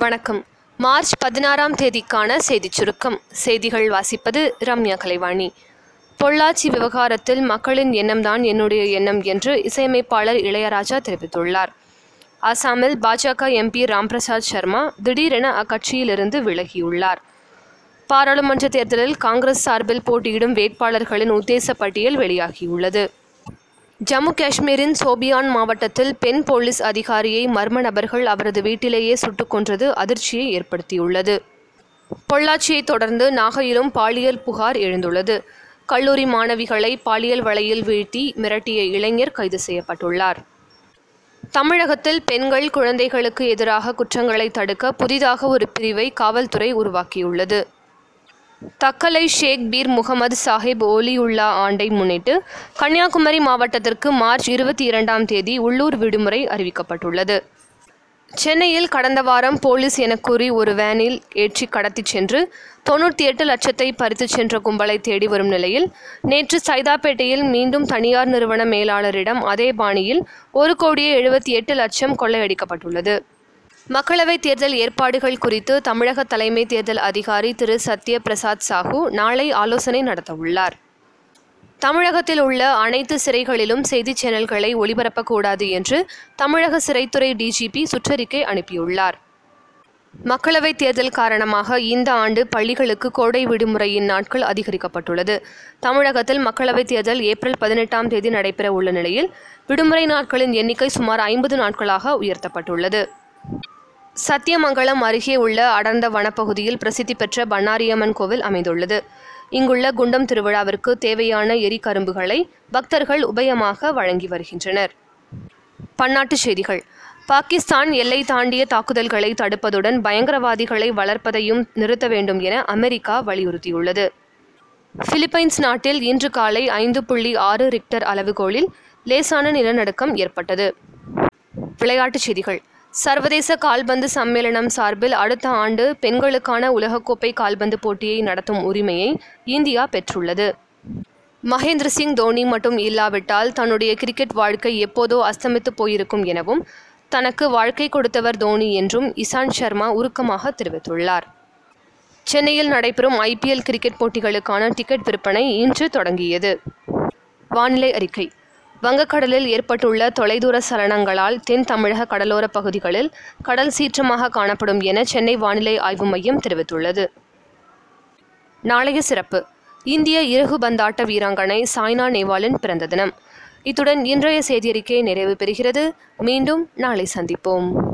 வணக்கம். மார்ச் பதினாறாம் தேதிக்கான செய்திச் சுருக்கம். செய்திகள் வாசிப்பது ரம்யா கலைவாணி. பொள்ளாச்சி விவகாரத்தில் மக்களின் எண்ணம்தான் என்னுடைய எண்ணம் என்று இசையமைப்பாளர் இளையராஜா தெரிவித்துள்ளார். அசாமில் பாஜக எம்பி ராம்பிரசாத் சர்மா திடீரென அக்கட்சியிலிருந்து விலகியுள்ளார். பாராளுமன்ற தேர்தலில் காங்கிரஸ் சார்பில் போட்டியிடும் வேட்பாளர்களின் உத்தேச பட்டியல் வெளியாகியுள்ளது. ஜம்மு காஷ்மீரின் சோபியான் மாவட்டத்தில் பெண் போலீஸ் அதிகாரியை மர்ம நபர்கள் அவரது வீட்டிலேயே சுட்டுக் கொன்றது அதிர்ச்சியை ஏற்படுத்தியுள்ளது. பொள்ளாச்சியை தொடர்ந்து நாகையிலும் பாலியல் புகார் எழுந்துள்ளது. கல்லூரி மாணவிகளை பாலியல் வலையில் வீழ்த்தி மிரட்டிய இளைஞர் கைது செய்யப்பட்டுள்ளார். தமிழகத்தில் பெண்கள் குழந்தைகளுக்கு எதிராக குற்றங்களை தடுக்க புதிதாக ஒரு பிரிவை காவல்துறை உருவாக்கியுள்ளது. தக்கலை ஷேக் பீர் முகமது சாஹிப் ஓலியுல்லா ஆண்டை முன்னிட்டு கன்னியாகுமரி மாவட்டத்திற்கு மார்ச் இருபத்தி இரண்டாம் தேதி உள்ளூர் விடுமுறை அறிவிக்கப்பட்டுள்ளது. சென்னையில் கடந்த வாரம் போலீஸ் என கூறி ஒரு வேனில் ஏற்றி கடத்திச் சென்று தொண்ணூற்றி எட்டு லட்சத்தை பறித்துச் சென்ற கும்பலை தேடி வரும் நிலையில் நேற்று சைதாப்பேட்டையில் மீண்டும் தனியார் நிறுவன மேலாளரிடம் அதே பாணியில் ஒரு கோடியே எழுபத்தி எட்டு லட்சம் கொள்ளையடிக்கப்பட்டுள்ளது. மக்களவைத் தேர்தல் ஏற்பாடுகள் குறித்து தமிழக தலைமை தேர்தல் அதிகாரி திரு. சத்ய பிரசாத் சாஹூ நாளை ஆலோசனை நடத்தவுள்ளார். தமிழகத்தில் உள்ள அனைத்து சிறைகளிலும் செய்திச் சேனல்களை ஒளிபரப்பக்கூடாது என்று தமிழக சிறைத்துறை டிஜிபி சுற்றறிக்கை அனுப்பியுள்ளார். மக்களவைத் தேர்தல் காரணமாக இந்த ஆண்டு பள்ளிகளுக்கு கோடை விடுமுறையின் நாட்கள் அதிகரிக்கப்பட்டுள்ளது. தமிழகத்தில் மக்களவைத் தேர்தல் ஏப்ரல் பதினெட்டாம் தேதி நடைபெற உள்ள நிலையில் விடுமுறை நாட்களின் எண்ணிக்கை சுமார் ஐம்பது நாட்களாக உயர்த்தப்பட்டுள்ளது. சத்தியமங்கலம் அருகே உள்ள அடர்ந்த வனப்பகுதியில் பிரசித்தி பெற்ற பண்ணாரியம்மன் கோவில் அமைந்துள்ளது. இங்குள்ள குண்டம் திருவிழாவிற்கு தேவையான எரிகரும்புகளை பக்தர்கள் உபயமாக வழங்கி வருகின்றனர். பன்னாட்டுச் செய்திகள். பாகிஸ்தான் எல்லை தாண்டிய தாக்குதல்களை தடுப்பதுடன் பயங்கரவாதிகளை வளர்ப்பதையும் நிறுத்த வேண்டும் என அமெரிக்கா வலியுறுத்தியுள்ளது. பிலிப்பைன்ஸ் நாட்டில் இன்று காலை ஐந்து புள்ளி ஆறு ரிக்டர் அளவுகோலில் லேசான நிலநடுக்கம் ஏற்பட்டது. விளையாட்டுச் செய்திகள். சர்வதேச கால்பந்து சம்மேளனம் சார்பில் அடுத்த ஆண்டு பெண்களுக்கான உலகக்கோப்பை கால்பந்து போட்டியை நடத்தும் உரிமையை இந்தியா பெற்றுள்ளது. மகேந்திர சிங் தோனி மட்டும் இல்லாவிட்டால் தன்னுடைய கிரிக்கெட் வாழ்க்கை எப்போதோ அஸ்தமித்து போயிருக்கும் எனவும் தனக்கு வாழ்க்கை கொடுத்தவர் தோனி என்றும் இசான் சர்மா உருக்கமாக தெரிவித்துள்ளார். சென்னையில் நடைபெறும் ஐபிஎல் கிரிக்கெட் போட்டிகளுக்கான டிக்கெட் விற்பனை இன்று தொடங்கியது. வானிலை அறிக்கை. வங்கக்கடலில் ஏற்பட்டுள்ள தொலைதூர சலனங்களால் தென் தமிழக கடலோர பகுதிகளில் கடல் சீற்றமாக காணப்படும் என சென்னை வானிலை ஆய்வு மையம் தெரிவித்துள்ளது. நாளைய சிறப்பு. இந்திய இறகு பந்தாட்ட வீராங்கனை சாய்னா நேவாலின் பிறந்த தினம். இத்துடன் இன்றைய செய்தியறிக்கை நிறைவு பெறுகிறது. மீண்டும் நாளை சந்திப்போம்.